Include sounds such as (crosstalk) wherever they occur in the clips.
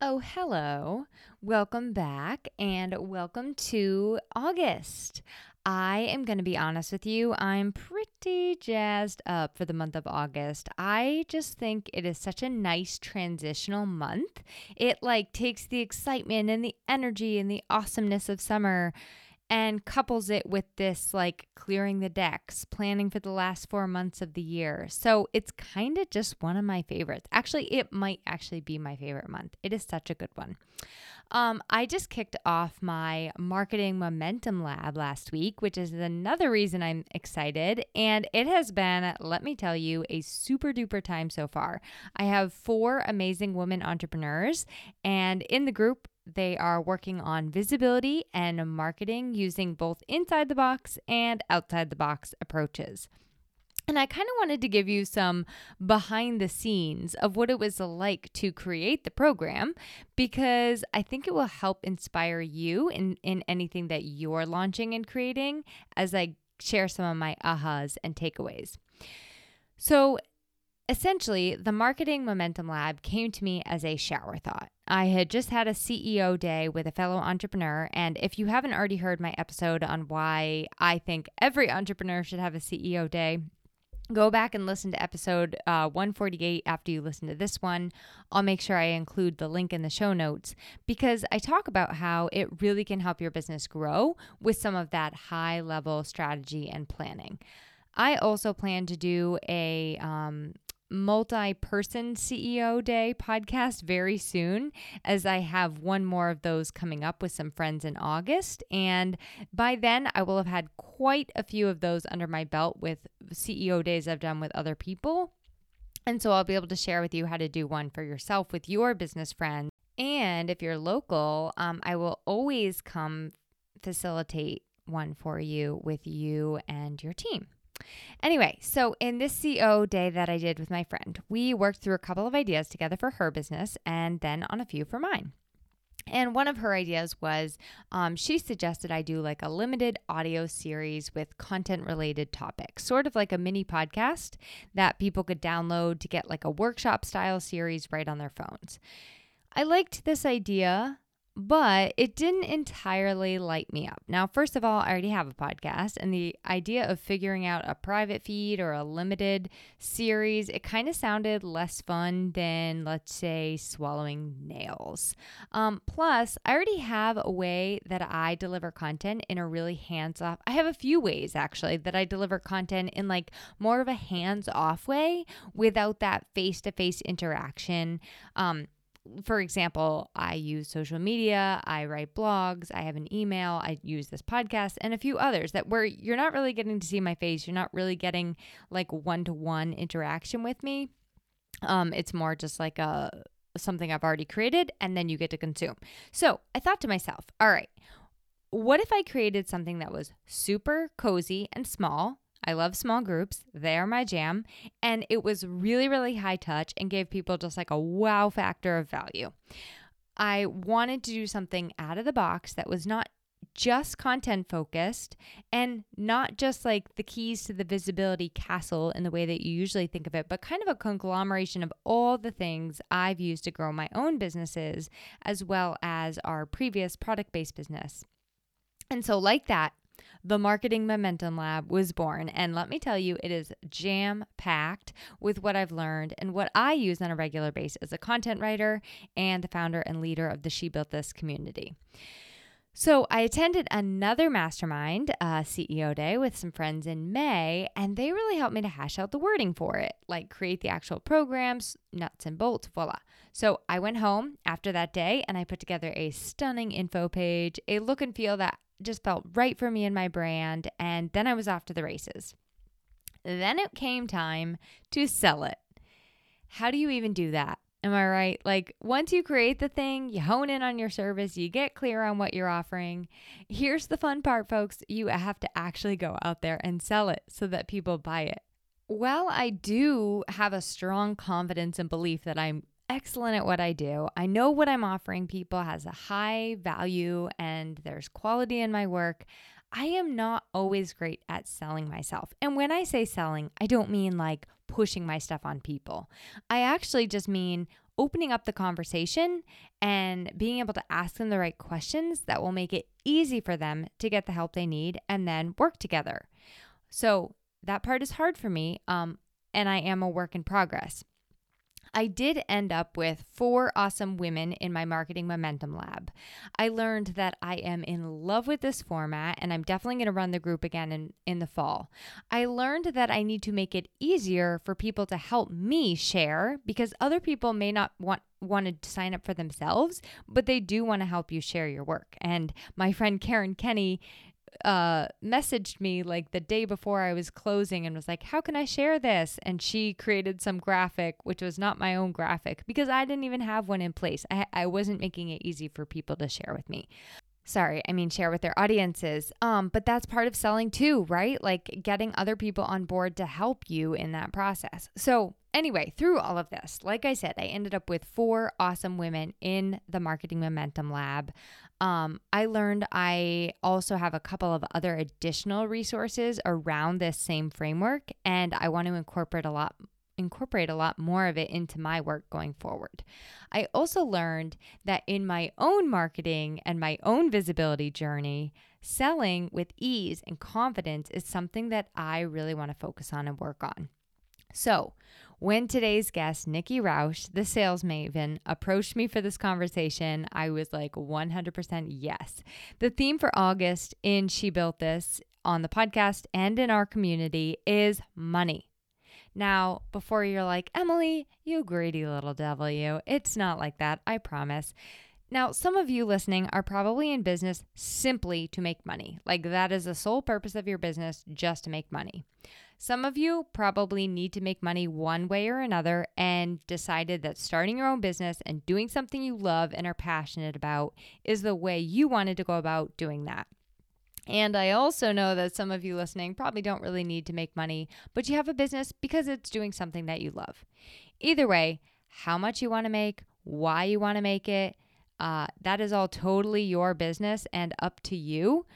Oh, hello. Welcome back and welcome to August. I am going to be honest with you. I'm pretty jazzed up for the month of August. I just think it is such a nice transitional month. It like takes the excitement and the energy and the awesomeness of summer and couples it with this like clearing the decks, planning for the last four months of the year. So it's kind of just one of my favorites. Actually, it might actually be my favorite month. It is such a good one. Um, I just kicked off my marketing momentum lab last week, which is another reason I'm excited. And it has been, let me tell you, a super duper time so far. I have four amazing women entrepreneurs, and in the group, they are working on visibility and marketing using both inside the box and outside the box approaches. And I kind of wanted to give you some behind the scenes of what it was like to create the program because I think it will help inspire you in, in anything that you're launching and creating as I share some of my ahas and takeaways. So, essentially, the Marketing Momentum Lab came to me as a shower thought. I had just had a CEO day with a fellow entrepreneur. And if you haven't already heard my episode on why I think every entrepreneur should have a CEO day, go back and listen to episode uh, 148 after you listen to this one. I'll make sure I include the link in the show notes because I talk about how it really can help your business grow with some of that high level strategy and planning. I also plan to do a um, multi person CEO Day podcast very soon, as I have one more of those coming up with some friends in August. And by then, I will have had quite a few of those under my belt with CEO Days I've done with other people. And so I'll be able to share with you how to do one for yourself with your business friends. And if you're local, um, I will always come facilitate one for you with you and your team. Anyway, so in this CEO day that I did with my friend, we worked through a couple of ideas together for her business and then on a few for mine. And one of her ideas was um, she suggested I do like a limited audio series with content related topics, sort of like a mini podcast that people could download to get like a workshop style series right on their phones. I liked this idea but it didn't entirely light me up. Now, first of all, I already have a podcast, and the idea of figuring out a private feed or a limited series, it kind of sounded less fun than, let's say, swallowing nails. Um, plus, I already have a way that I deliver content in a really hands off. I have a few ways actually that I deliver content in like more of a hands off way without that face to face interaction. Um, for example, I use social media, I write blogs, I have an email, I use this podcast, and a few others that where you're not really getting to see my face, you're not really getting like one to one interaction with me. Um, it's more just like a something I've already created, and then you get to consume. So I thought to myself, all right, what if I created something that was super cozy and small? I love small groups. They are my jam. And it was really, really high touch and gave people just like a wow factor of value. I wanted to do something out of the box that was not just content focused and not just like the keys to the visibility castle in the way that you usually think of it, but kind of a conglomeration of all the things I've used to grow my own businesses as well as our previous product based business. And so, like that, the Marketing Momentum Lab was born. And let me tell you, it is jam packed with what I've learned and what I use on a regular basis as a content writer and the founder and leader of the She Built This community. So, I attended another mastermind uh, CEO day with some friends in May, and they really helped me to hash out the wording for it, like create the actual programs, nuts and bolts, voila. So, I went home after that day and I put together a stunning info page, a look and feel that just felt right for me and my brand. And then I was off to the races. Then it came time to sell it. How do you even do that? Am I right? Like, once you create the thing, you hone in on your service, you get clear on what you're offering. Here's the fun part, folks you have to actually go out there and sell it so that people buy it. Well, I do have a strong confidence and belief that I'm excellent at what I do. I know what I'm offering people has a high value and there's quality in my work. I am not always great at selling myself. And when I say selling, I don't mean like pushing my stuff on people. I actually just mean opening up the conversation and being able to ask them the right questions that will make it easy for them to get the help they need and then work together. So that part is hard for me, um, and I am a work in progress. I did end up with four awesome women in my marketing momentum lab. I learned that I am in love with this format and I'm definitely going to run the group again in, in the fall. I learned that I need to make it easier for people to help me share because other people may not want want to sign up for themselves, but they do want to help you share your work. And my friend Karen Kenny uh messaged me like the day before I was closing and was like, "How can I share this?" And she created some graphic which was not my own graphic because I didn't even have one in place. I I wasn't making it easy for people to share with me. Sorry, I mean share with their audiences. Um but that's part of selling too, right? Like getting other people on board to help you in that process. So, Anyway, through all of this, like I said, I ended up with four awesome women in the Marketing Momentum Lab. Um, I learned I also have a couple of other additional resources around this same framework, and I want to incorporate a lot incorporate a lot more of it into my work going forward. I also learned that in my own marketing and my own visibility journey, selling with ease and confidence is something that I really want to focus on and work on. So, when today's guest, Nikki Rausch, the sales maven, approached me for this conversation, I was like 100% yes. The theme for August in She Built This on the podcast and in our community is money. Now, before you're like, Emily, you greedy little devil, you, it's not like that, I promise. Now, some of you listening are probably in business simply to make money. Like that is the sole purpose of your business, just to make money. Some of you probably need to make money one way or another and decided that starting your own business and doing something you love and are passionate about is the way you wanted to go about doing that. And I also know that some of you listening probably don't really need to make money, but you have a business because it's doing something that you love. Either way, how much you want to make, why you want to make it, uh, that is all totally your business and up to you.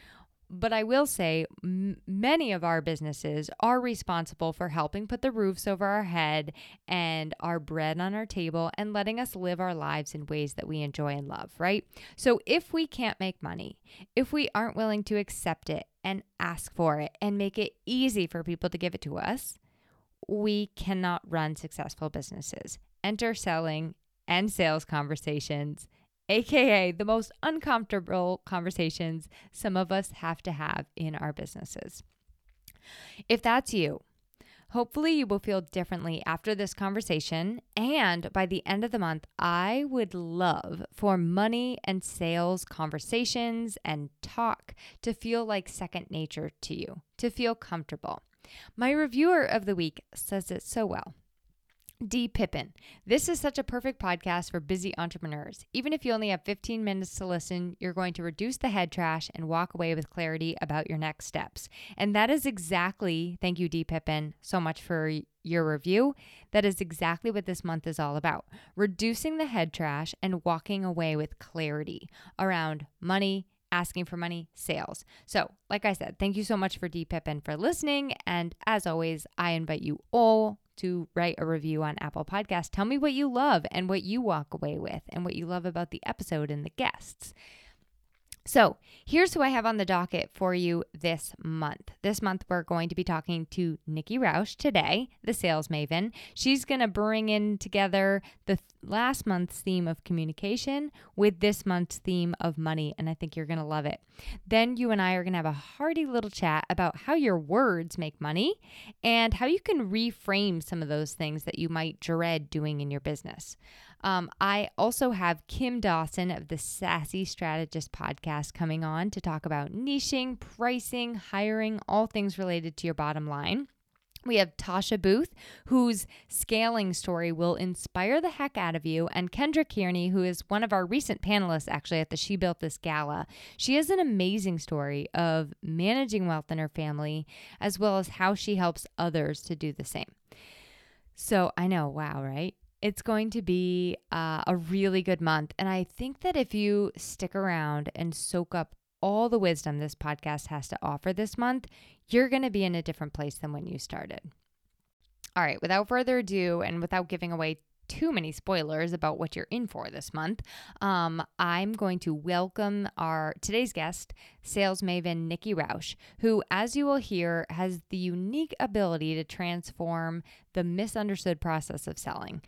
But I will say, m- many of our businesses are responsible for helping put the roofs over our head and our bread on our table and letting us live our lives in ways that we enjoy and love, right? So if we can't make money, if we aren't willing to accept it and ask for it and make it easy for people to give it to us, we cannot run successful businesses. Enter selling and sales conversations aka the most uncomfortable conversations some of us have to have in our businesses. If that's you, hopefully you will feel differently after this conversation. And by the end of the month, I would love for money and sales conversations and talk to feel like second nature to you, to feel comfortable. My reviewer of the week says it so well. D. Pippin. This is such a perfect podcast for busy entrepreneurs. Even if you only have 15 minutes to listen, you're going to reduce the head trash and walk away with clarity about your next steps. And that is exactly, thank you, D. Pippin, so much for your review. That is exactly what this month is all about reducing the head trash and walking away with clarity around money, asking for money, sales. So, like I said, thank you so much for D. Pippin for listening. And as always, I invite you all to write a review on Apple Podcasts. Tell me what you love and what you walk away with and what you love about the episode and the guests. So, here's who I have on the docket for you this month. This month, we're going to be talking to Nikki Rausch today, the sales maven. She's going to bring in together the th- last month's theme of communication with this month's theme of money, and I think you're going to love it. Then, you and I are going to have a hearty little chat about how your words make money and how you can reframe some of those things that you might dread doing in your business. Um, I also have Kim Dawson of the Sassy Strategist podcast coming on to talk about niching, pricing, hiring, all things related to your bottom line. We have Tasha Booth, whose scaling story will inspire the heck out of you, and Kendra Kearney, who is one of our recent panelists actually at the She Built This Gala. She has an amazing story of managing wealth in her family, as well as how she helps others to do the same. So I know, wow, right? It's going to be uh, a really good month. And I think that if you stick around and soak up all the wisdom this podcast has to offer this month, you're going to be in a different place than when you started. All right, without further ado, and without giving away too many spoilers about what you're in for this month, um, I'm going to welcome our today's guest, sales maven Nikki Rausch, who, as you will hear, has the unique ability to transform the misunderstood process of selling.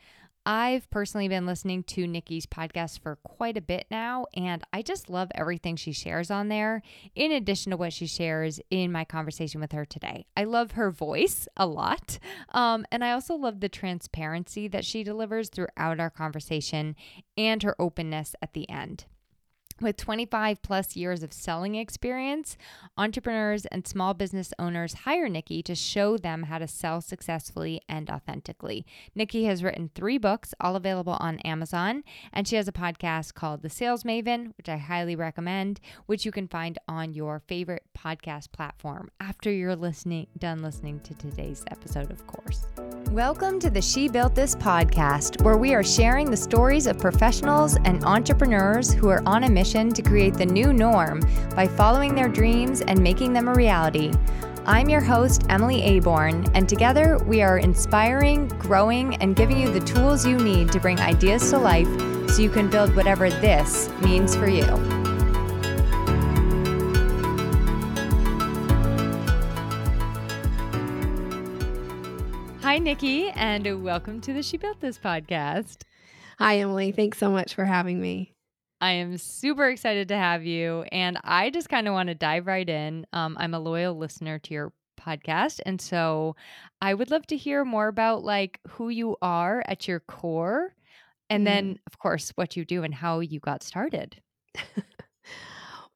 I've personally been listening to Nikki's podcast for quite a bit now, and I just love everything she shares on there, in addition to what she shares in my conversation with her today. I love her voice a lot, um, and I also love the transparency that she delivers throughout our conversation and her openness at the end. With 25 plus years of selling experience, entrepreneurs and small business owners hire Nikki to show them how to sell successfully and authentically. Nikki has written three books, all available on Amazon, and she has a podcast called The Sales Maven, which I highly recommend, which you can find on your favorite podcast platform after you're listening done listening to today's episode, of course. Welcome to the She Built This podcast, where we are sharing the stories of professionals and entrepreneurs who are on a mission to create the new norm by following their dreams and making them a reality. I'm your host, Emily Aborn, and together we are inspiring, growing, and giving you the tools you need to bring ideas to life so you can build whatever this means for you. Hi, Nikki, and welcome to the She Built This podcast. Hi, Emily. Thanks so much for having me. I am super excited to have you. And I just kind of want to dive right in. Um, I'm a loyal listener to your podcast. And so I would love to hear more about like who you are at your core. And mm. then, of course, what you do and how you got started. (laughs)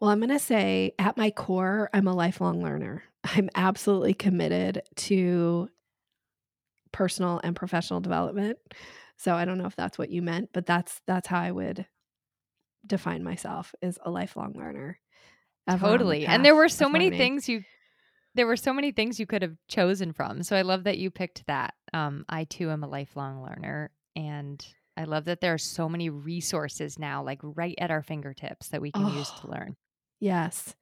well, I'm going to say at my core, I'm a lifelong learner. I'm absolutely committed to personal and professional development. So I don't know if that's what you meant, but that's that's how I would define myself as a lifelong learner. Totally. And there were so many learning. things you there were so many things you could have chosen from. So I love that you picked that. Um, I too am a lifelong learner and I love that there are so many resources now, like right at our fingertips that we can oh, use to oh, learn. Yes,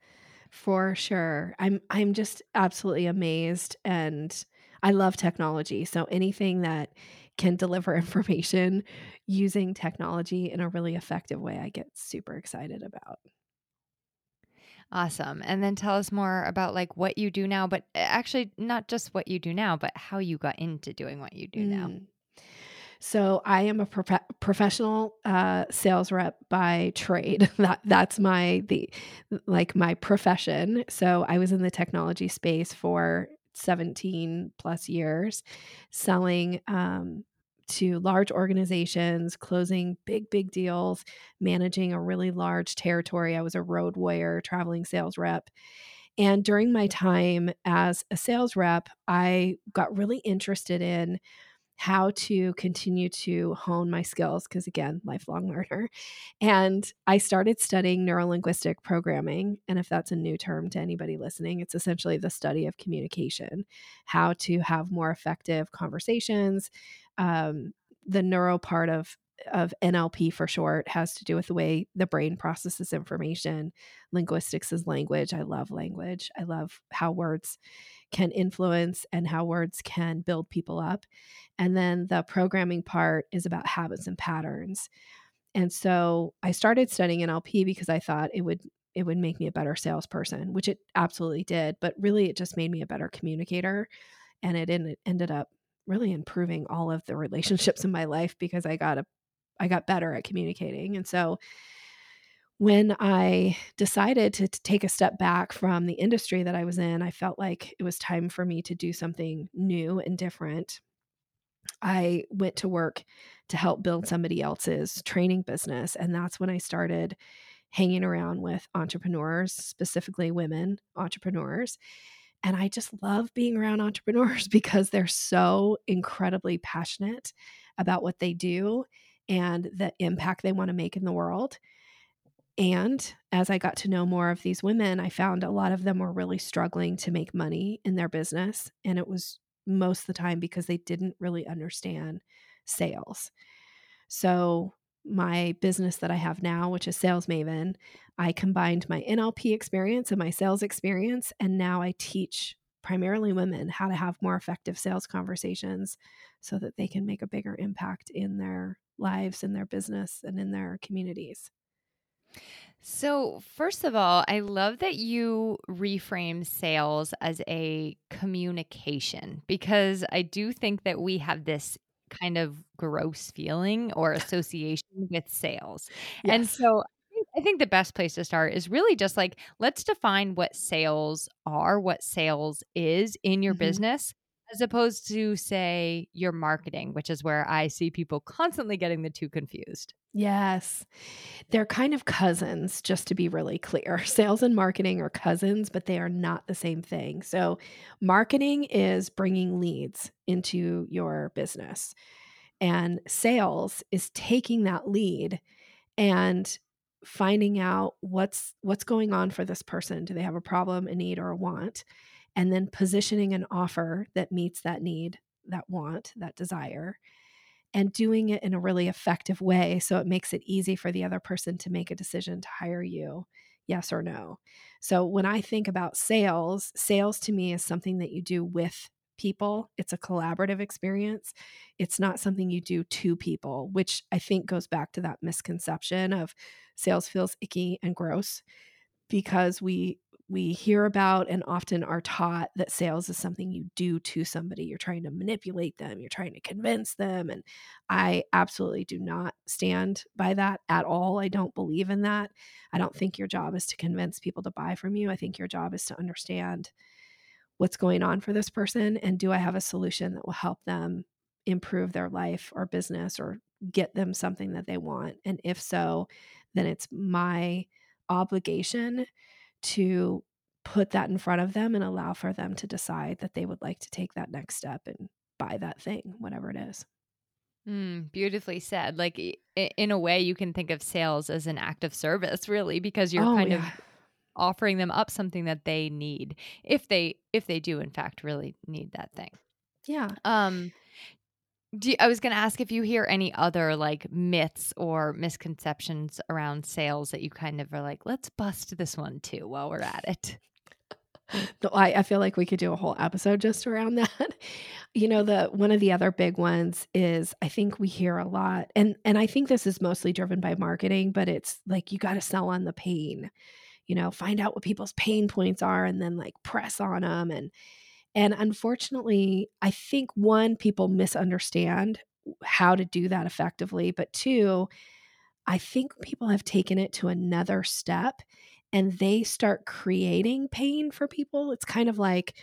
for sure. I'm I'm just absolutely amazed and I love technology. So anything that can deliver (laughs) information using technology in a really effective way, I get super excited about. Awesome. And then tell us more about like what you do now, but eh, actually not just what you do now, but how you got into doing what you do mm. now. So I am a pro- professional uh, sales rep by trade. (laughs) that that's my the like my profession. So I was in the technology space for 17 plus years selling um, to large organizations, closing big, big deals, managing a really large territory. I was a road warrior, traveling sales rep. And during my time as a sales rep, I got really interested in how to continue to hone my skills because again lifelong learner and i started studying neurolinguistic programming and if that's a new term to anybody listening it's essentially the study of communication how to have more effective conversations um, the neuro part of of NLP for short has to do with the way the brain processes information. Linguistics is language. I love language. I love how words can influence and how words can build people up. And then the programming part is about habits and patterns. And so I started studying NLP because I thought it would it would make me a better salesperson, which it absolutely did, but really it just made me a better communicator and it ended up really improving all of the relationships in my life because I got a I got better at communicating. And so when I decided to, to, take a step back from the industry that I was in, I felt like it was time for me to do something new and different. I went to work to help build somebody else's training business. And that's when I started hanging around with entrepreneurs, specifically women entrepreneurs. And I just love being around (laughs) entrepreneurs because they're so incredibly passionate about what they do and the impact they want to make in the world. And as I got to know more of these women, I found a lot of them were really struggling to make money in their business. And it was most of the time because they didn't really understand sales. So, my business that I have now, which is Sales Maven, I combined my NLP experience and my sales experience. And now I teach primarily women how to have more effective sales conversations so that they can make a bigger impact in their lives, in their business, and in their communities. So, first of all, I love that you reframe sales as a communication because I do think that we have this kind of gross feeling or (laughs) association with sales. Yes. And so I think the best place to start is really just like let's define what sales are, what sales is in your Mhm. business, as opposed to say your marketing, which is where I see people constantly getting the two confused. Yes. They're kind of cousins, just to be really clear. (laughs) Sales and marketing are cousins, but they are not the same thing. So, marketing is bringing leads into your business, and sales is taking that lead and finding out what's what's going on for this person. Do they have a problem, a need, or a want? And then positioning an offer that meets that need, that want, that desire and doing it in a really effective way so it makes it easy for the other person to make a decision to hire you yes or no. So when i think about sales sales to me is something that you do with people it's a collaborative experience it's not something you do to people which i think goes back to that misconception of sales feels icky and gross because we we hear about and often are taught that sales is something you do to somebody. You're trying to manipulate them, you're trying to convince them. And I absolutely do not stand by that at all. I don't believe in that. I don't think your job is to convince people to buy from you. I think your job is to understand what's going on for this person and do I have a solution that will help them improve their life or business or get them something that they want. And if so, then it's my obligation to put that in front of them and allow for them to decide that they would like to take that next step and buy that thing, whatever it is. Mm, beautifully said. Like in a way, you can think of sales as an act of service, really, because you're Oh, kind of offering them up something that they need, if they if they do in fact really need that thing. Yeah. Um, do you- I was going to ask if you hear any other like myths or misconceptions around sales that you kind of are like, let's bust this one too while we're at it. (laughs) No, I, I feel like we could do a whole episode just around (laughs) that. You know, the one of the other big ones is I think we hear a lot, and and I think this is mostly driven by marketing, but it's like you got to sell on the pain. You know, find out what people's pain points are, and then like press on them. And and unfortunately, I think one people misunderstand how to do that effectively, but two, I think people have taken it to another step and they start creating pain for people. It's kind of like,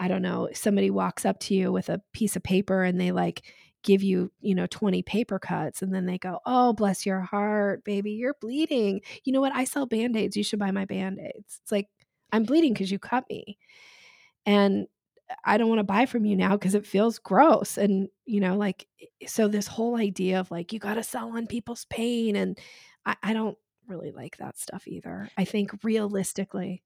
I don't know, somebody walks up to you with a piece of paper and they like give you, you know, 20 paper cuts and then they go, Oh, bless your heart, baby, you're bleeding. You know what? I sell band aids. You should buy my band aids. It's like, I'm bleeding because you cut me. And I don't want to buy from you now because it feels gross. And, you know, like, so this whole idea of like, you got to sell on people's pain. And I, I don't really like that stuff either. I think realistically,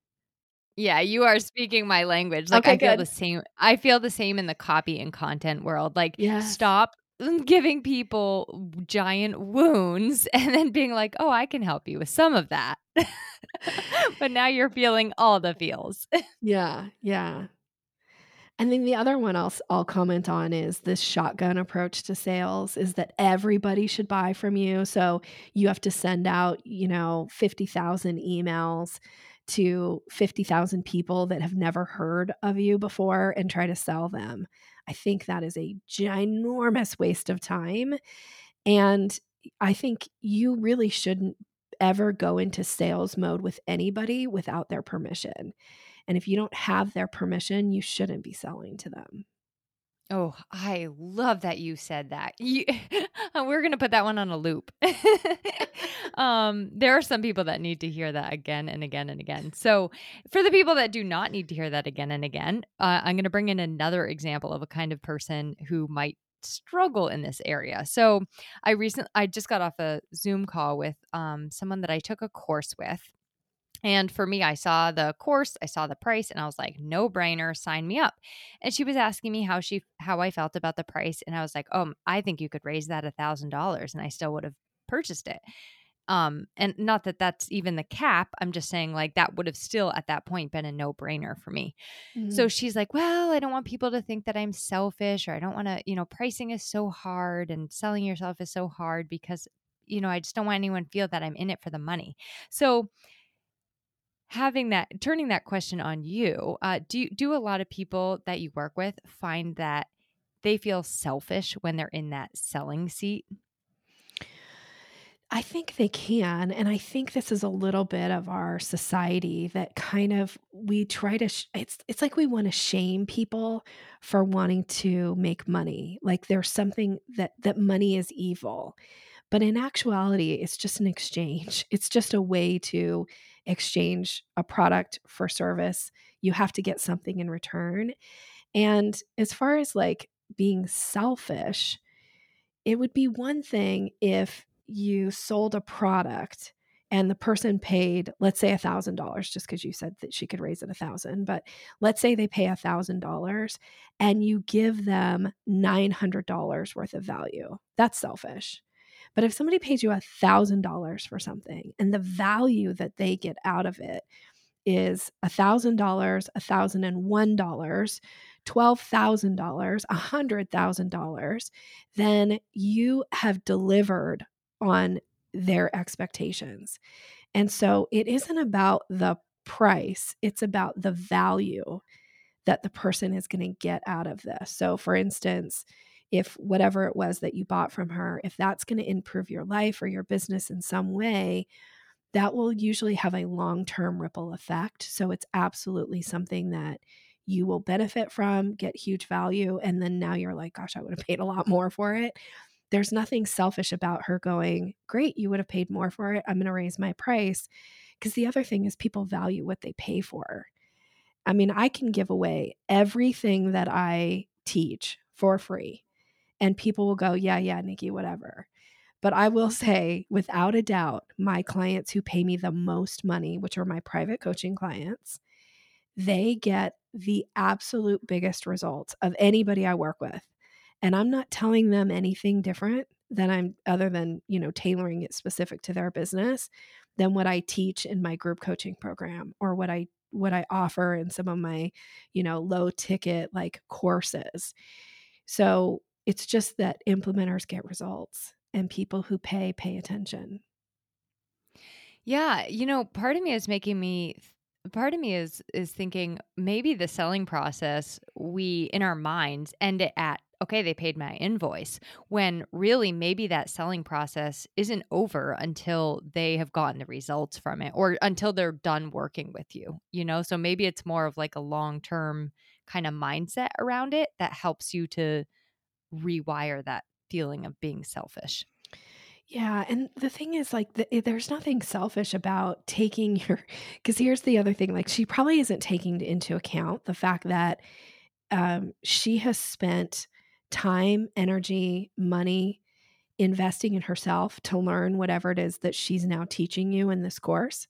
Yeah, you are speaking my language. Like Okay, I feel good. the same. I feel the same in the copy and content world. Like Yes. stop (laughs) giving people giant wounds and then being like, "Oh, I can help you with some of that." (laughs) but now you're feeling all the feels. (laughs) yeah, yeah. And then the other one I'll, I'll comment on is this shotgun approach to sales is that everybody should buy from you. So you have to send out, you know, 50,000 emails to 50,000 people that have never heard of you before and try to sell them. I think that is a ginormous waste of time. And I think you really shouldn't ever go into sales mode with anybody without their permission. And if you don't have their permission, you shouldn't be selling to them. Oh, I love that you said that. You, (laughs) we're gonna put that one on a loop. (laughs) (laughs) um, there are some people that need to hear that again and again and again. So, for the people that do not need to hear that again and again, uh, I'm gonna bring in another example of a kind of person who might struggle in this area. So, I recently I just got off a Zoom call with um, someone that I took a course with. And for me, I saw the course, I saw the price, and I was like, no brainer, sign me up. And she was asking me how she how I felt about the price, and I was like, oh, I think you could raise that a thousand dollars, and I still would have purchased it. Um, and not that that's even the cap. I'm just saying, like, that would have still at that point been a no brainer for me. Mm-hmm. So she's like, Well, I don't want people to think that I'm selfish or I don't want to, you know, pricing is so hard and selling yourself is so hard because, you know, I just don't want anyone to feel that I'm in it for the money. So, having that turning that question on you uh, do do a lot of people that you work with find that they feel selfish when they're in that selling seat I think they can. And I think this is a little bit of our society that kind of we try to sh- it's it's like we want to shame people for wanting to make money. Like there's something that that money is evil. But in actuality, it's just an exchange. (laughs) It's just a way to exchange a product for service. You have to get something in return. And as far as like being selfish, it would be one thing if you sold a product and the person paid let's say a thousand dollars just because you said that she could raise it a thousand but let's say they pay a thousand dollars and you give them nine hundred dollars worth of value that's selfish but if somebody pays you a thousand dollars for something and the value that they get out of it is a thousand dollars a thousand and one dollars $12,000, $100,000, then you have delivered on their expectations. And so it isn't about the price, it's about the value that the person is going to get out of this. So, for instance, if whatever it was that you bought from her, if that's going to improve your life or your business in some way, that will usually have a long term ripple effect. So, it's absolutely something that you will benefit from, get huge value. And then now you're like, gosh, I would have paid a lot more for it there's nothing selfish about her going, Great, you would have paid more for it. I'm going to raise my price. Because the other thing is, people value what they pay for. I mean, I can give away everything that I teach for free, and people will go, Yeah, yeah, Nikki, whatever. But I will say, without a doubt, my clients who pay me the most money, which are my private coaching clients, they get the absolute biggest results of anybody I work with and I'm not telling them anything different than I'm other than, you know, tailoring it specific to their business than what I teach in my group coaching program or what I what I offer in some of my, you know, low ticket like courses. So, it's just that implementers get results and people who pay pay attention. Yeah, you know, part of me is making me part of me is is thinking maybe the selling process we in our minds end it at okay, they paid my invoice, when really maybe that selling process isn't over until they have gotten the results from it or until they're done working with you, you know? So maybe it's more of like a long term kind of mindset around it that helps you to rewire that feeling of being selfish. Yeah, and the thing is like the, there's nothing selfish about taking your cuz here's the other thing like she probably isn't taking into account the fact that um, she has spent time, energy, money investing in herself to learn whatever it is that she's now teaching you in this course.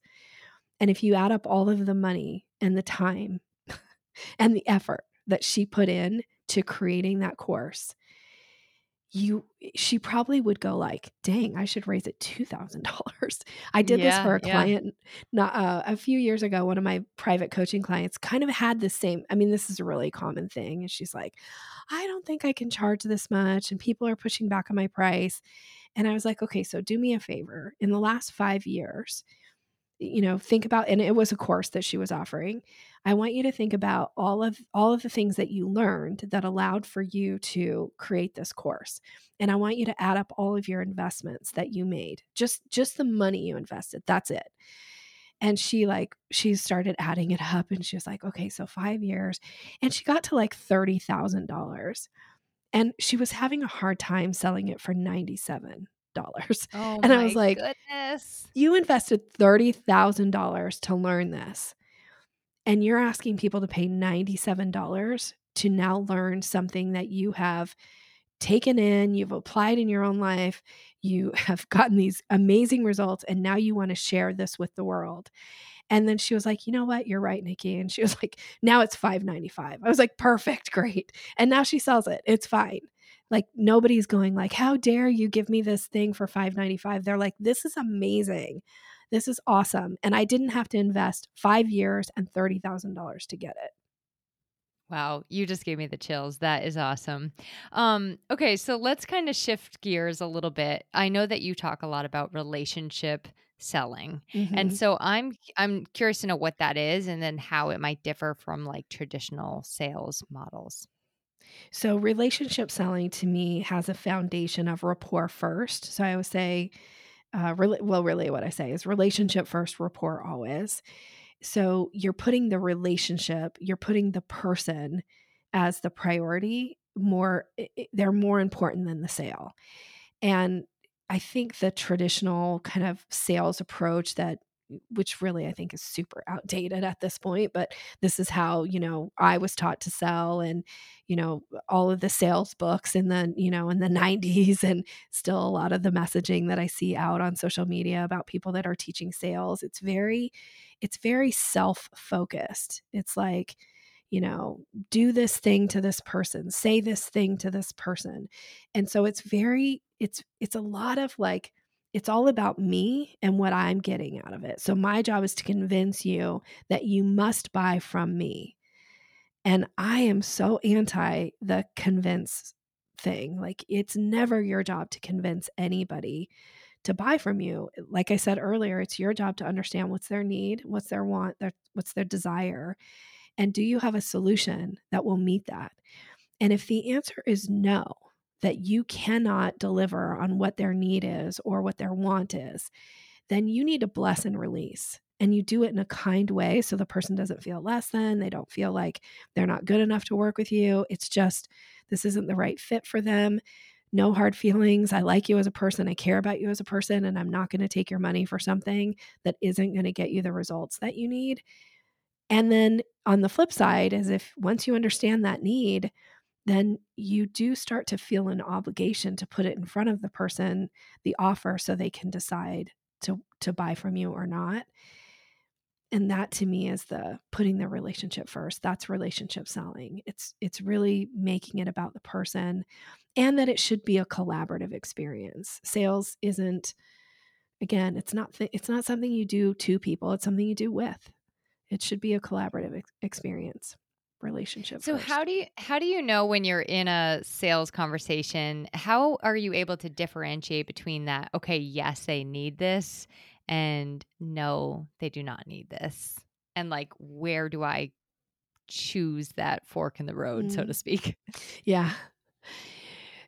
And if you add up all of the money and the time (laughs) and the effort that she put in to creating that course, you she probably would go like dang i should raise it $2000 i did yeah, this for a client yeah. not uh, a few years ago one of my private coaching clients kind of had the same i mean this is a really common thing and she's like i don't think i can charge this much and people are pushing back on my price. And i was like okay so do me a favor. In the last five years you know think about and it was a course that she was offering. I want you to think about all of all of the things that you learned that allowed for you to create this course. And i want you to add up all of your investments that you made just just the money you invested that's it. And she like she started adding it up and she was like okay so 5 years and she got to like $30,000 and she was having a hard time selling it for 97 dollars. Oh and I was like, goodness. You invested $30,000 to learn this. And you're asking people to pay $97 to now learn something that you have taken in, you've applied in your own life, you (laughs) have gotten these amazing results, and now you want to share this with the world. And then she was like, you know what? You're right, Nikki. And she was like, now it's 595. I was like, perfect, great. And now she sells it. It's fine Like nobody's going like, "How dare you give me this thing for 5.95?" They're like, "This is amazing. This is awesome." And I didn't have to invest 5 years and $30,000 to get it. Wow, you just gave me the chills. That is awesome. Um, okay, so let's kind of shift gears a little bit. I know that you talk a lot about relationship selling. And Mhm. so I'm I'm curious to know what that is and then how it might differ from like traditional sales models. So relationship selling to me has a foundation of rapport first. So I always say, uh, really, well, really, what I say is relationship first, rapport always. So you're putting the relationship, you're putting the person as the priority. More, they're more important than the sale. And I think the traditional kind of sales approach that which really I think is super outdated at this point, but this is how, you know, I was taught to sell and, you know, all of the sales books in the, you know, in the (laughs) 90s and still a lot of the messaging that I see out on social media about people that are teaching sales. It's very it's very self-focused. It's like, you know, do this thing to this person, say this thing to this person. And so it's very it's it's a lot of like it's all about me and what I'm getting out of it. So my job is to convince you that you must buy from me. And I am so anti the convince thing. Like it's never your job to convince anybody to buy from you. Like I said earlier, it's your job to understand what's their need, what's their want, their what's their desire, and do you have a solution that will meet that? And if the answer is no, that you cannot deliver on what their need is or what their want is, then you need to bless and release. And you do it in a kind way so the person doesn't feel less than, they don't feel like they're not good enough to work with you. It's just, this isn't the right fit for them. No hard feelings. I like you as a person. I care about you as a person. And I'm not going to take your money for something that isn't going to get you the results that you need. And then on the flip side, is if once you understand that need, then you do start to feel an obligation to put it in front of the person, the offer, so they can decide to to buy from you or not. And that to me is the putting the relationship first. That's relationship selling. It's it's really making it about the person and that it should be a collaborative experience. Sales isn't again, it's not th- it's not something you do to people, it's something you do with. It should be a collaborative ex- experience. Relationship So first. how do you how do you know when you're in a sales conversation, how are you able to differentiate between that okay, yes, they need this and no, they do not need this? And like where do I choose that fork in the road, so Mm, to speak? yeah.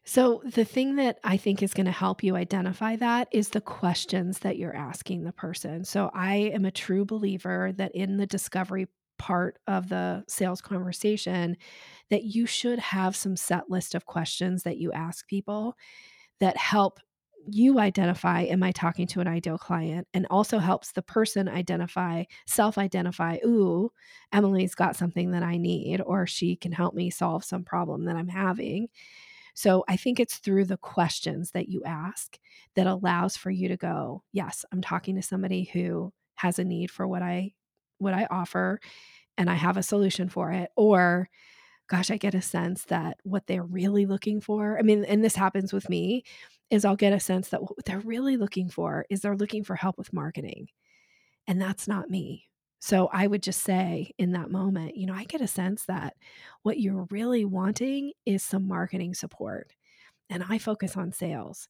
So, the thing that I think is going to help you identify that is the questions that you're asking the person. So, I am a true believer that in the discovery part of the sales conversation that you should have some set list of questions that you ask people that help you identify am I talking to an ideal client? And also helps the person identify self identify ooh Emily's got something that I need or she can help me solve some problem that I'm having. So I think it's through the questions that you ask that allows for you to go, yes, I'm talking to somebody who has a need for what I what I offer and I have a solution for it or gosh, I get a sense that what they're really looking for, I mean, and this happens with me, is I'll get a sense that what they're really looking for is they're looking for help with marketing. And that's not me. So I would just say in that moment, you know, I get a sense that what you're really wanting is some marketing support. And I focus on sales.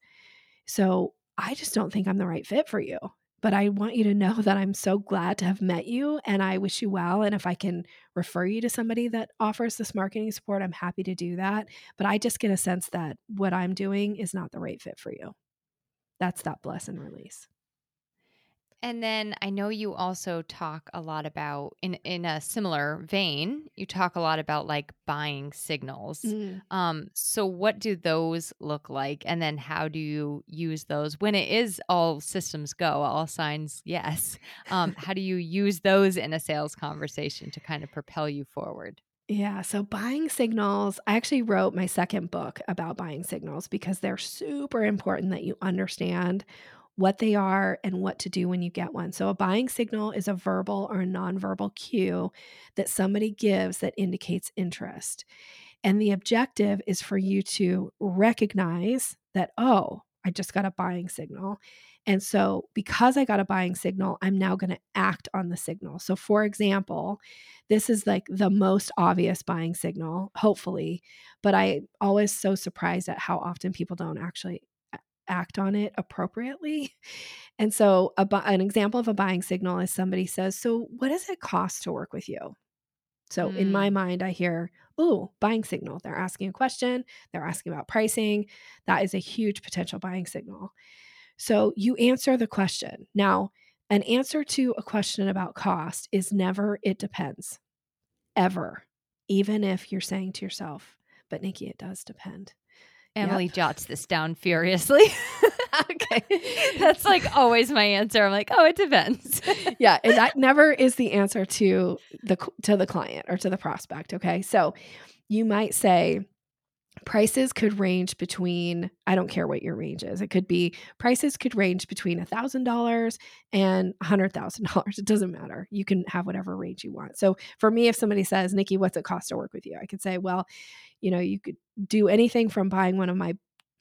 So I just don't think I'm the right fit for you. But I want you to know that I'm so glad to have met you and I wish you well. And if I can refer you to somebody that offers this marketing support, I'm happy to do that. But I just get a sense that what I'm doing is not the right fit for you. That's that bless and release. And then I know you also talk a lot about in in a similar vein, you talk a lot about like buying signals. Mm. Um so what do those look like and then how do you use those when it is all systems go, all signs yes. Um how do you use those in a sales conversation to kind of propel you forward? Yeah, so buying signals, I actually wrote my second book about buying signals because they're super important that you understand what they are and what to do when you get one. So, a buying signal is a verbal or a nonverbal cue that somebody gives that indicates interest. And the objective is for you to recognize that, oh, I just got a buying signal. And so, because I got a buying signal, I'm now going to act on the signal. So, for example, this is like the most obvious buying signal, hopefully, but I always so surprised at how often people don't actually act on it appropriately. And so, a, an example of a buying signal is somebody says, So, what does it cost to work with you? So, mm. in my mm. mind, I hear, Oh, buying signal. They're asking a question, they're asking about pricing. That is a huge potential buying signal. So, you answer the question. Now, an answer to a question about cost is never, it depends, ever, even if you're saying to yourself, but Nikki, it does depend. Emily yep. jots this down furiously. (laughs) okay. That's like always my answer. I'm like, oh, it depends. (laughs) yeah, and that never is the answer to the to the client or to the prospect, okay? So, you might say prices could range between I don't care what your range is. It could be prices could range between $1000 and $100,000. It doesn't matter. You can have whatever range you want. So, for me if somebody says, "Nikki, what's it cost to work with you?" I could say, "Well, you know, you could do anything from buying one of my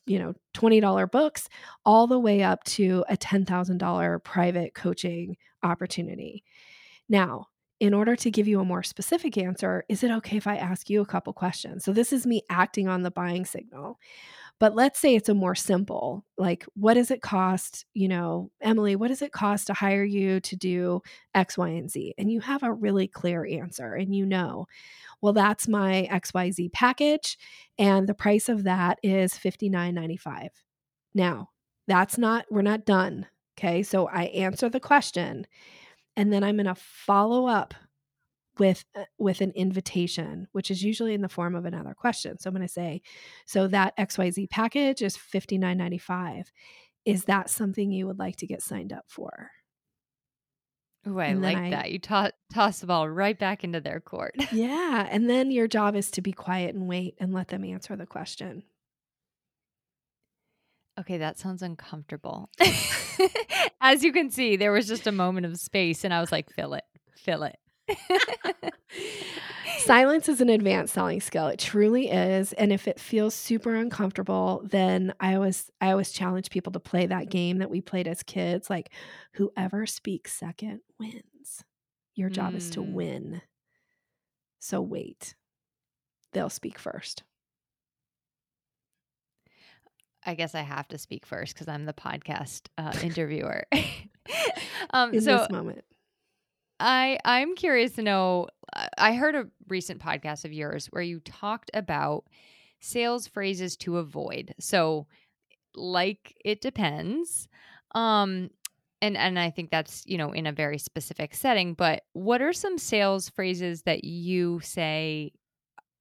you know $20 books all the way up to a $10,000 private coaching opportunity. Now, in order to give you a more specific answer, is it okay if I ask you a couple questions? So, this is me acting on the buying signal. But let's say it's a more simple, like, what does it cost? You know, Emily, what does it cost to hire you to do X, Y, and Z? And you have a really clear answer and you know, well, that's my XYZ package. And the price of that is $59.95. Now, that's not, we're not done. Okay. So I answer the question and then I'm going to follow up with uh, with an invitation which is usually in the form of another question so i'm going to say so that xyz package is 59.95 is that something you would like to get signed up for Oh, I like I, that. You toss toss the ball right back into their court. (laughs) yeah. And then your job is to be quiet and wait and let them answer the question. Okay, that sounds uncomfortable. (laughs) (laughs) As you can see, there was just a moment of space, and I was like, fill it, fill it. Silence is an advanced selling skill. It truly is. And if it feels super uncomfortable, then I always I always challenge people to play that game that we played as kids. Like whoever speaks second wins. Your job mm. is to mm. win. So wait. They'll speak first. I guess I have to speak first because I'm the podcast uh, (laughs) interviewer. (laughs) um, In so, this moment, I I'm curious to know. I heard a recent podcast of yours where you talked about sales phrases to avoid. So, like it depends. Um, and and I think that's you know in a very specific setting. But what are some sales phrases that you say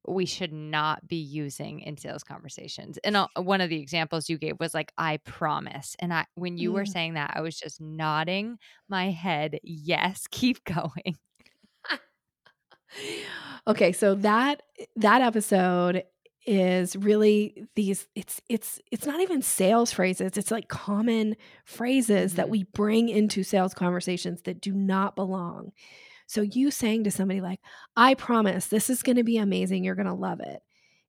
we should not be using in sales conversations. And uh, (laughs) one of the examples you gave was like I promise. And I when you mm. were saying that I was just nodding my head, yes, (laughs) keep going. (laughs) okay, so that that episode is really these it's it's it's not even sales phrases it's like common phrases mm-hmm. that we bring into sales conversations that do not belong so you saying to somebody like, I promise this is going to be amazing, you're going to love it,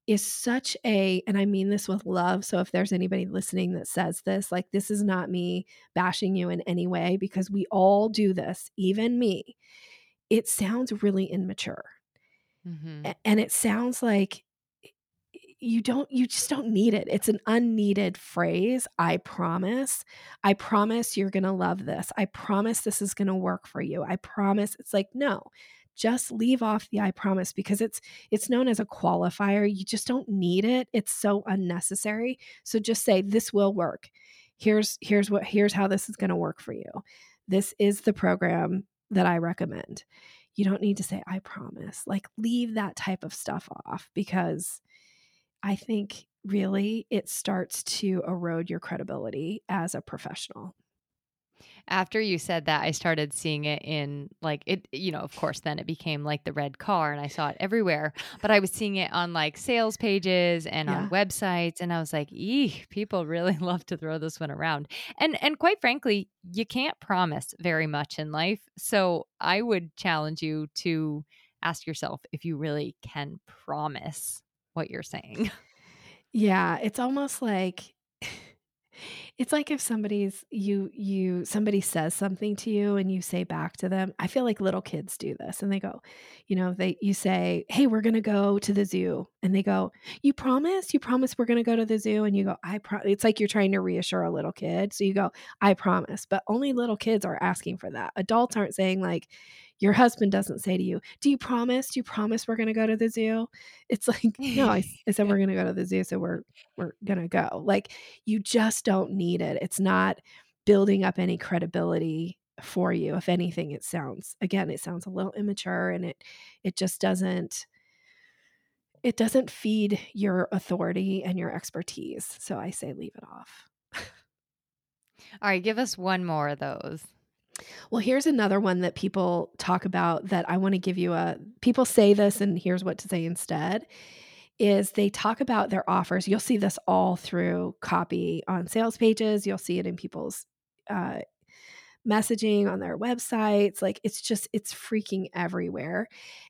is such a, and I mean this with love. So if there's anybody listening that says this, like, this is not me bashing you in any way because we all do this, even me. It sounds really immature. Mm-hmm. And it sounds like you don't you just don't need it. It's an unneeded phrase i promise. I promise you're going to love this. I promise this is going to work for you. I promise it's like no just leave off the i promise because it's it's known as a qualifier. You just don't need it. It's so unnecessary. So just say this will work. Here's here's what here's how this is going to work for you. This is the program that i recommend. You don't need to say i promise. Like leave that type of stuff off because I think really it starts to erode your credibility as a professional. After you said that, I started seeing it in like it, you know, of course, then it became like the red car and I saw it everywhere. But I was seeing it on like sales pages and yeah. on websites. And I was like, eeh, people really (laughs) love to throw this one around. And and quite frankly, you can't promise very much in life. So I would challenge you to ask yourself if you really can promise what you're saying. (laughs) Yeah, it's almost like (sighs) it's like if somebody's you you somebody says something to you and you say back to them. I feel like little kids do this and they go, you know, they you say, "Hey, we're going to go to the zoo." And they go, "You promise? You promise we're going to go to the zoo?" And you go, "I pro-" It's like you're trying to reassure a little kid. So you go, "I promise." But only little kids are asking for that. Adults aren't saying like, your husband doesn't say to you, Do you promise? Do you promise we're going to go to the zoo? It's like, (laughs) No, I, I said we're (laughs) going to go to the zoo. So we're, we're going to go. Like, you just don't need it. It's not building up any credibility for you. If anything, it sounds, again, it sounds a little immature and it, it just doesn't, it doesn't feed your authority and your expertise. So I say leave it off. (laughs) All right, give us one more of those. Well, here's another one that people talk about that I want to give you a people say this and here's what to say instead is they talk about their offers. You'll see this all through copy on sales pages, you'll see it in people's uh, messaging on their websites. Like it's just it's freaking everywhere.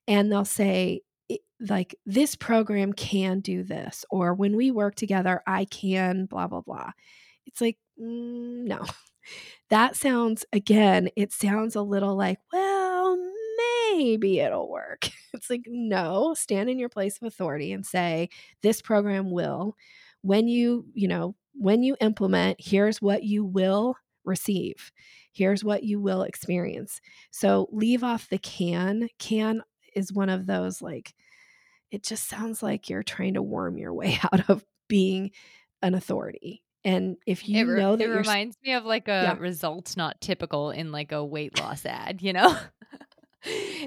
And they'll say like this program can do this or when we work together I can blah blah blah. It's like mm, no (laughs) that sounds, again, it sounds a little like, well, maybe it'll work. (laughs) It's like, no, stand in your place of authority and say, this program will. When you, you know, when you implement, here's what you will receive. Here's what you will experience. So leave off the can. Can is one of those like, it just sounds like you're trying to worm your way (laughs) out of being an authority. And if you re- know that it reminds me of like a yeah. results not typical in like a weight loss ad, you know? (laughs)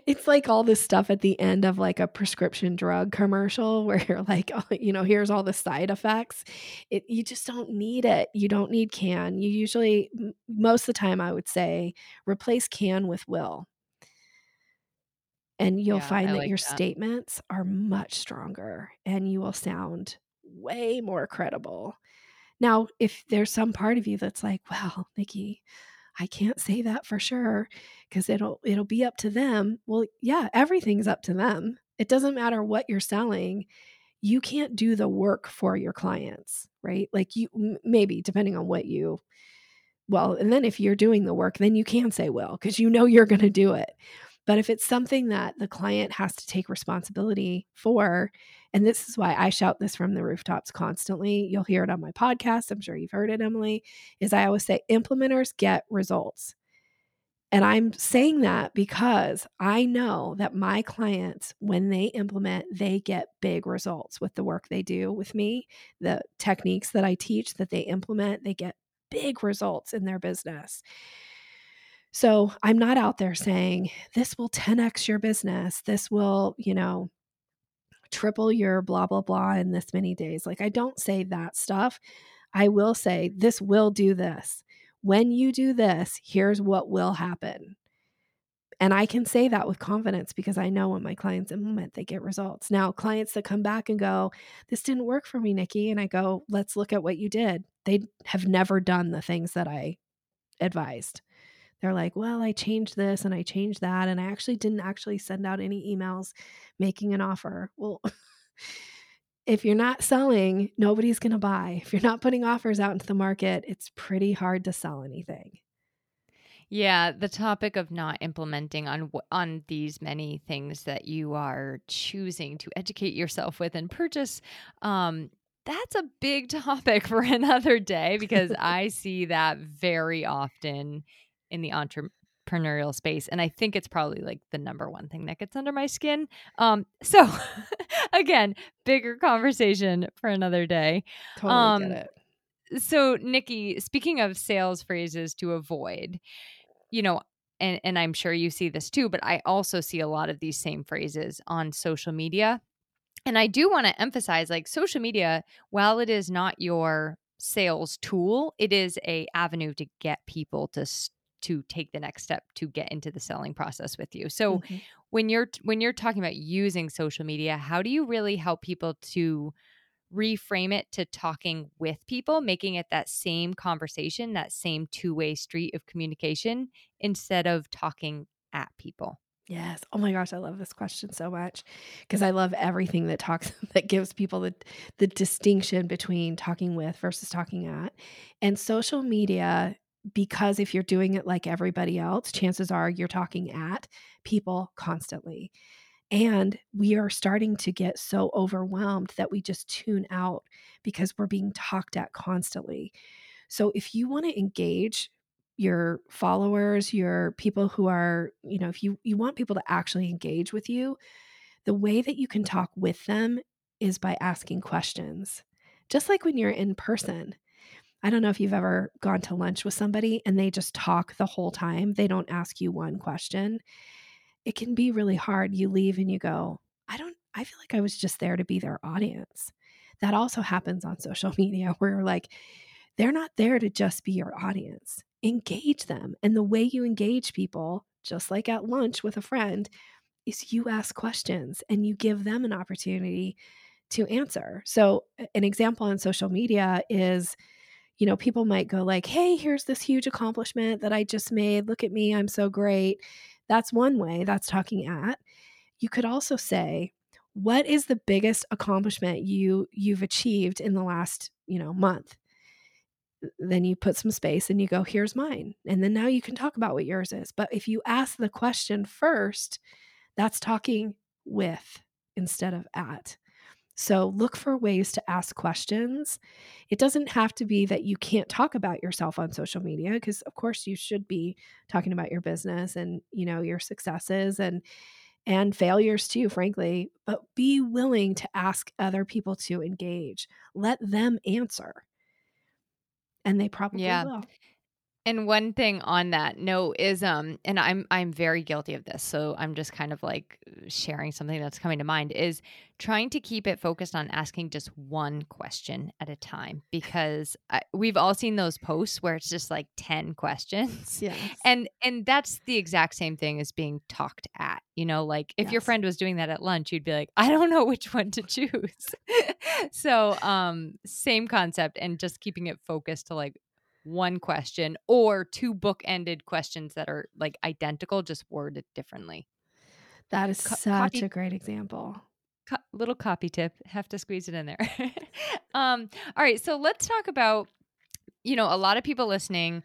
it's like all this stuff at the end of like a prescription drug commercial (laughs) where you're like, oh, you know, here's all the side effects. It, you just don't need it. You don't need can. You usually, most of the time, I would say, replace can with will. And you'll yeah, find that like your that. statements are much stronger and you will sound way more credible now, if there's some part of you that's like, well, Nikki, I can't say that for sure because it'll it'll be up to them. Well, yeah, everything's up to them. It doesn't matter what you're selling. You can't do the work for your clients, right? Like you maybe depending on what you well, and then if you're doing the work, then you can say well because you know you're going to do it. But if it's something that the client has to take responsibility for, and this is why I shout this from the rooftops constantly, you'll hear it on my podcast. I'm sure you've heard it, Emily, is I always say implementers get results. And I'm saying that because I know that my clients, when they implement, they get big results with the work they do with me, the techniques that I teach that they implement, they get big results in their business. So I'm not out there saying this will 10x your business. This will, you know, triple your blah, blah, blah in this many days. Like I don't say that stuff. I will say this will do this. When you do this, here's what will happen. And I can say that with confidence because I know when my clients implement, they get results. Now, clients that come back and go, This didn't work for me, Nikki. And I go, Let's look at what you did. They have never done the things that I advised they're like, well, I changed this and I changed that. And I actually didn't actually send out any emails making an offer. Well, (laughs) if you're not selling, nobody's going to buy. If you're not putting offers out into the market, it's pretty hard to sell anything. Yeah, the topic of not implementing on on these many things that you are choosing to educate yourself with and purchase um that's a big (laughs) topic for another day because (laughs) I see that very often in the entrepreneurial space and i think it's probably like the number one thing that gets under my skin um so (laughs) again bigger conversation for another day totally um get it. so nikki speaking of sales phrases to avoid you know and and i'm sure you see this too but i also see a lot of these same phrases on social media and i do want to emphasize like social media while it is not your sales tool it is a avenue to get people to to take the next step to get into the selling process with you. So mm-hmm. when you're when you're talking about using social media, how do you really help people to reframe it to talking with people, making it that same conversation, that same two-way street of communication instead of talking at people? Yes. Oh my gosh, I love this question so much because I love everything that talks (laughs) that gives people the the distinction between talking with versus talking at. And social media because if you're doing it like everybody else, chances are you're talking at people constantly. And we are starting to get so overwhelmed that we just tune out because we're being talked at constantly. So if you want to engage your followers, your people who are, you know, if you you want people to actually engage with you, the way that you can talk with them is by asking questions. Just like when you're in person. I don't know if you've ever gone to lunch with somebody and they just talk the whole time. They don't ask you one question. It can be really hard. You leave and you go, I don't I feel like I was just there to be their audience. That also happens on social (laughs) media where like they're not there to just be your audience engage them. And the way you engage people, just like at lunch with a friend, is you ask questions and you give them an opportunity to answer. So, an example on social media is you know, people might go like, "Hey, here's this huge accomplishment that I just made. Look at me, I'm so great." That's one way, that's talking at. You could also say, "What is the biggest accomplishment you you've achieved in the last, you know, month?" then you put some space and you go, here's mine. And then now you can talk about what yours is. But if you ask the question first, that's talking with instead of at. So look for ways to ask questions. It doesn't have to be that you can't talk about yourself on social media because of course you should be talking about your business and, you know, your successes and and failures too, frankly, but be willing to ask other people to engage. Let them answer and they probably yeah. will. And one thing on that note is um and I'm I'm very guilty of this. So I'm just kind of like sharing something that's coming to mind is trying to keep it focused on asking just one question at a time because I, we've all seen those posts where it's just like 10 questions. (laughs) Yes. And and that's the exact same thing as being talked at. You know, like if yes. your friend was doing that at lunch, you'd be like, "I don't know which one to choose." (laughs) so, um same concept and just keeping it focused to like one question or two book-ended questions that are like identical just worded differently. That is Co- such copy- a great example. Co- little copy tip have to squeeze it in there (laughs) um all right so let's talk about you know a lot of people listening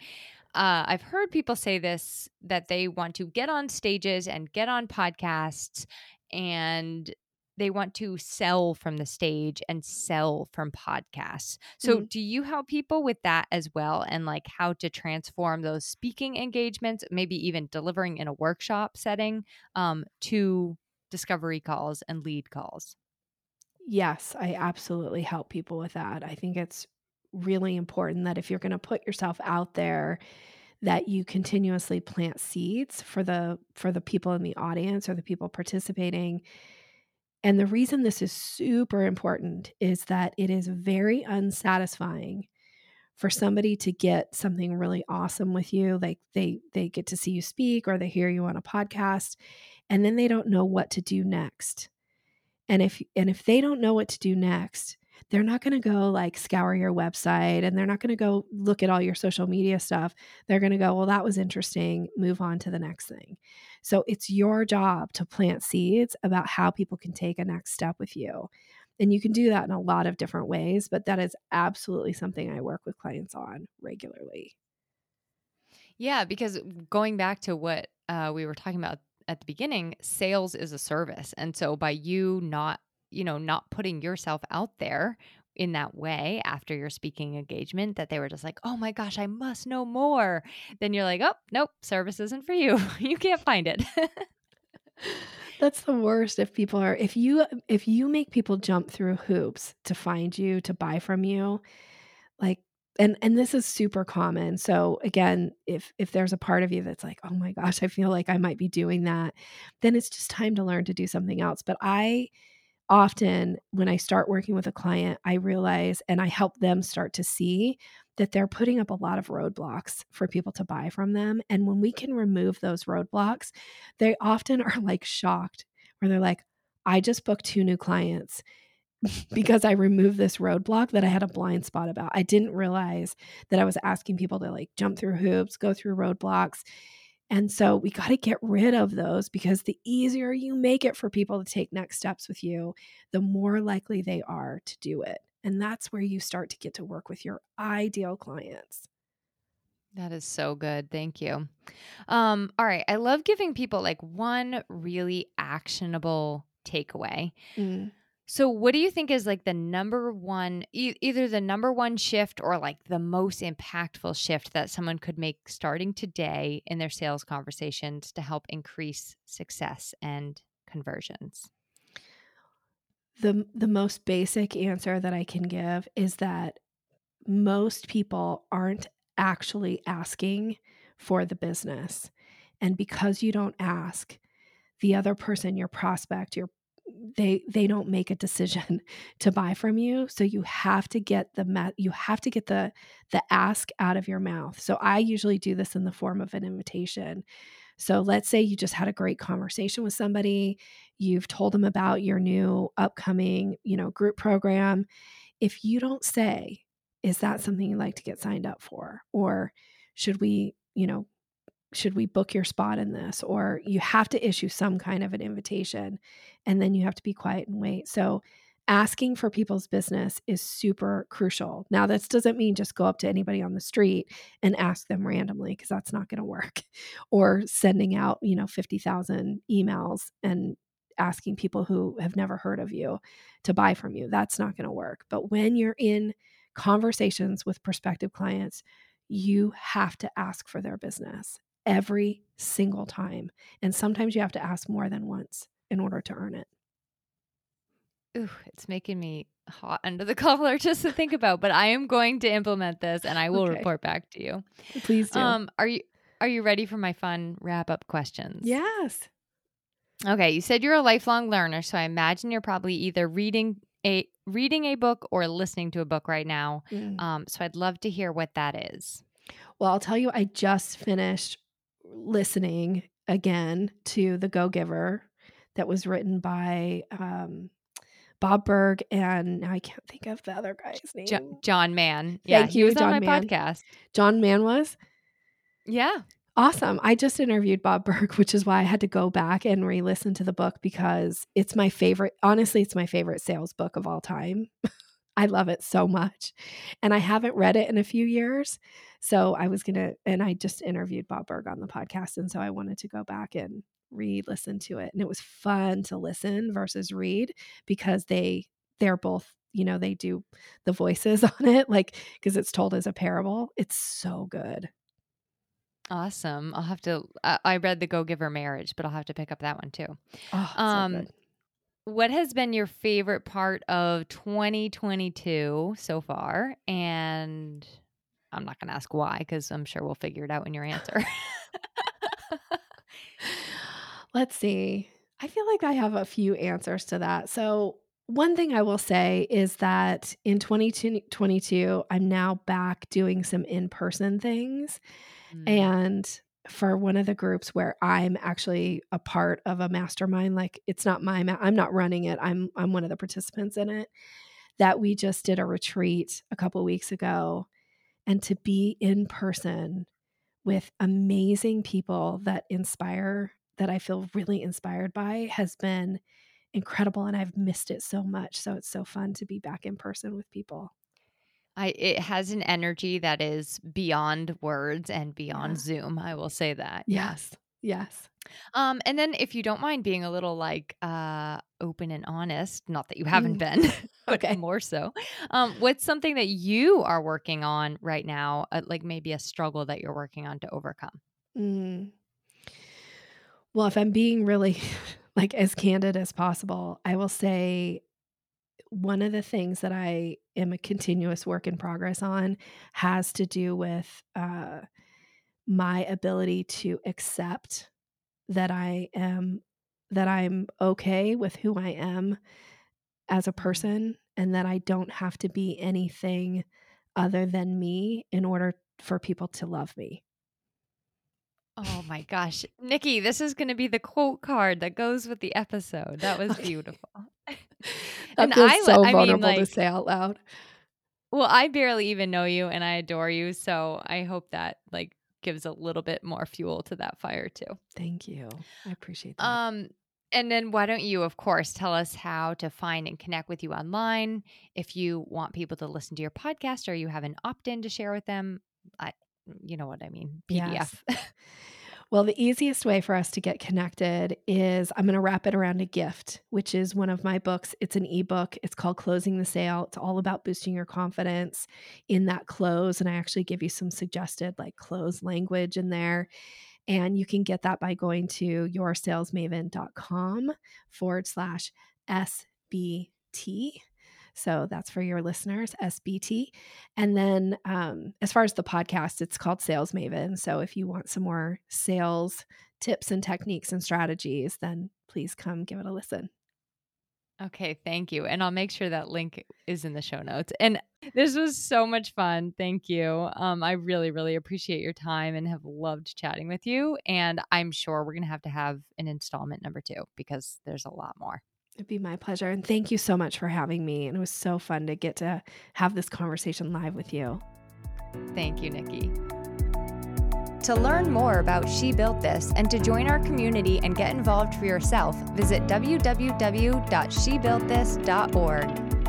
uh, I've heard people say this that they want to get on stages and get on podcasts and they want to sell from the stage and sell from podcasts. So, mm-hmm. do you help people with that as well and like how to transform those speaking engagements, maybe even delivering in a workshop setting um, to discovery calls and lead calls? Yes, I absolutely help people with that. I think it's really important that if you're going to put yourself out there, that you continuously plant seeds for the for the people in the audience or the people participating and the reason this is super important is that it is very unsatisfying for somebody to get something really awesome with you like they they get to see you speak or they hear you on a podcast and then they don't know what to do next. And if and if they don't know what to do next, they're not going to go like scour your website and they're not going to go look at all your social media stuff. They're going to go, well, that was interesting, move on to the next thing. So it's your job to plant seeds about how people can take a next step with you. And you can do that in a lot of different ways, but that is absolutely something I work with clients on regularly. Yeah, because going back to what uh, we were talking about at the beginning, sales is a service. And so by you not you know, not putting yourself out there in that way after your speaking engagement that they were just like, oh my gosh, I must know more. Then you're like, oh, nope, service isn't for you. (laughs) you can't find it. (laughs) That's the worst if people are if you if you make people jump through hoops to find you to buy from you like and and this is super common so again if if there's a part of you that's like oh my gosh i feel like i might be doing that then it's just time to learn to do something else but i often when I start working with a client, I realize and I help them start to see that they're putting up a lot of roadblocks for people to buy from them. And when we can remove those roadblocks, they often are like shocked, where they're like, I just booked two new clients (laughs) because I removed this roadblock that I had a blind spot about. I didn't realize that I was asking people to like jump through hoops, go through roadblocks. And so we got to get rid of those because the easier you make it for people to take next steps with you, the more likely they are to do it. And that's where you start to get to work with your ideal clients. That is so good. Thank you. Um, all right. I love giving people like one really actionable takeaway. Mm. So, what do you think is like the number one, e- either the number one shift or like the most impactful shift that someone could make starting today in their sales conversations to help increase success and conversions? The, the most basic answer that I can give is that most people aren't actually asking for the business. And because you don't ask, the other person, your prospect, your they they don't make a decision (laughs) to buy from you so you have to get the you have to get the the ask out of your mouth. So i usually do this in the form of an invitation. So let's say you just had a great conversation with somebody you've told them about your new upcoming you know group program. If you don't say is that something you'd like to get signed up for? or should we you know should we book your spot in this? Or you have to issue some kind of an invitation and then you have to be quiet and wait. So asking for people's business is super crucial. Now this doesn't mean just go up to anybody on the street and ask them randomly because that's not going to work. (laughs) Or sending out you know 50,000 emails and asking people who have never heard of you to buy from you. That's not going to work. But when you're in conversations with prospective clients, you have to ask for their business every single time. And sometimes you have to ask more than once in order to earn it. Ooh, it's making me hot under the (laughs) collar just to think about, but I am going to implement this and I will okay. report back to you. Please do. Um, are you are you ready for my fun wrap up questions? Yes. Okay, you said you're a lifelong learner, so I imagine you're probably either reading a reading a book or listening to a book right now. Mm. Um, so I'd love to hear what that is. Well, I'll tell you, I just finished listening again to The Go Giver that was written by um, Bob Burg and now I can't think of the other guy's name. Jo- John Mann. Yeah, Thank you, he was John on my Mann. podcast. John Mann was? Yeah. Awesome. I just interviewed Bob (laughs) Burg, which is why I had to go back and re listen to the book because it's my favorite. Honestly, it's my favorite sales book of all time. (laughs) I love it so much. And I haven't read it in a few years. So I was going to, and I just interviewed Bob Burg on the podcast. And so I wanted to go back and re listen to it. And it was fun to listen versus read because they, they're both, you know, they do the voices (laughs) on it, like, because it's told as a parable. It's so good. Awesome. I'll have to. Uh, I read the Go Giver Marriage, but I'll have to pick up that one too. Oh, um, so what has been your favorite part of 2022 so far? And I'm not going to ask why because I'm sure we'll figure it out in your answer. (laughs) Let's see. I feel like I have a few answers to that. So, one thing I will say is that in 2022, I'm now back doing some in person things. Mm. And for one of the groups where I'm actually a part of a mastermind, like it's not my, ma- I'm not running it. I'm, I'm one of the participants in it. That we just did a retreat a couple weeks ago, and to be in person with amazing people that inspire, that I feel really inspired by, has been incredible, and I've missed it so much. So it's so fun to be back in person with people. I it has an energy that is beyond words and beyond yeah. Zoom. I will say that. Yes. Yes. Um, and then if you don't mind being a little like uh open and honest, not that you haven't mm. been, (laughs) (laughs) but okay. more so. Um, what's something that you are working on right now, uh, like maybe a struggle that you're working on to overcome? Mm. Well, if I'm being really (laughs) like as candid as possible, I will say one of the things that I am a continuous work in progress on has to do with uh, my ability to accept that I am that I'm okay with who I am as a mm-hmm. person and that I don't have to be anything other than me in order for people to love me. Oh my gosh. Nikki, this is going to be the quote card that goes with the episode. That was okay. beautiful. (laughs) and feels I, so I vulnerable mean, like, to say out loud. Well, I barely even know you and I adore you. So I hope that like gives a little bit more fuel to that fire too. Thank you. I appreciate that. Um, and then why don't you, of course, tell us how to find and connect with you online? If you want people to listen to your podcast or you have an opt in to share with them, I, you know what I mean, PDF. Yes. (laughs) Well, the easiest way for us to get connected is I'm going to wrap it around a gift, which is one of my books. It's an ebook. It's called Closing the Sale. It's all about boosting your confidence in that close. And I actually give you some suggested like close language in there. And you can get that by going to yoursalesmaven.com forward slash SBT. So that's for your listeners, SBT. And then um, as far as the podcast, it's called Sales Maven. So if you want some more sales tips and techniques and strategies, then please come give it a listen. Okay, thank you. And I'll make sure that link is in the show notes. And this was so much fun. Thank you. Um, I really, really appreciate your time and have loved chatting with you. And I'm sure we're going to have to have an installment number two because there's a lot more. It'd be my pleasure. And thank you so much for having me. And it was so fun to get to have this conversation live with you. Thank you, Nikki. To learn more about She Built This and to join our community and get involved for yourself, visit www.shebuiltthis.org.